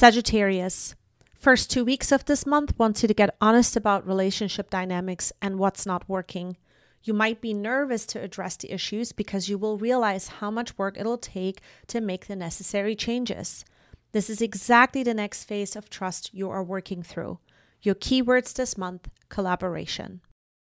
Sagittarius. First two weeks of this month want you to get honest about relationship dynamics and what's not working. You might be nervous to address the issues because you will realize how much work it'll take to make the necessary changes. This is exactly the next phase of trust you are working through. Your keywords this month collaboration.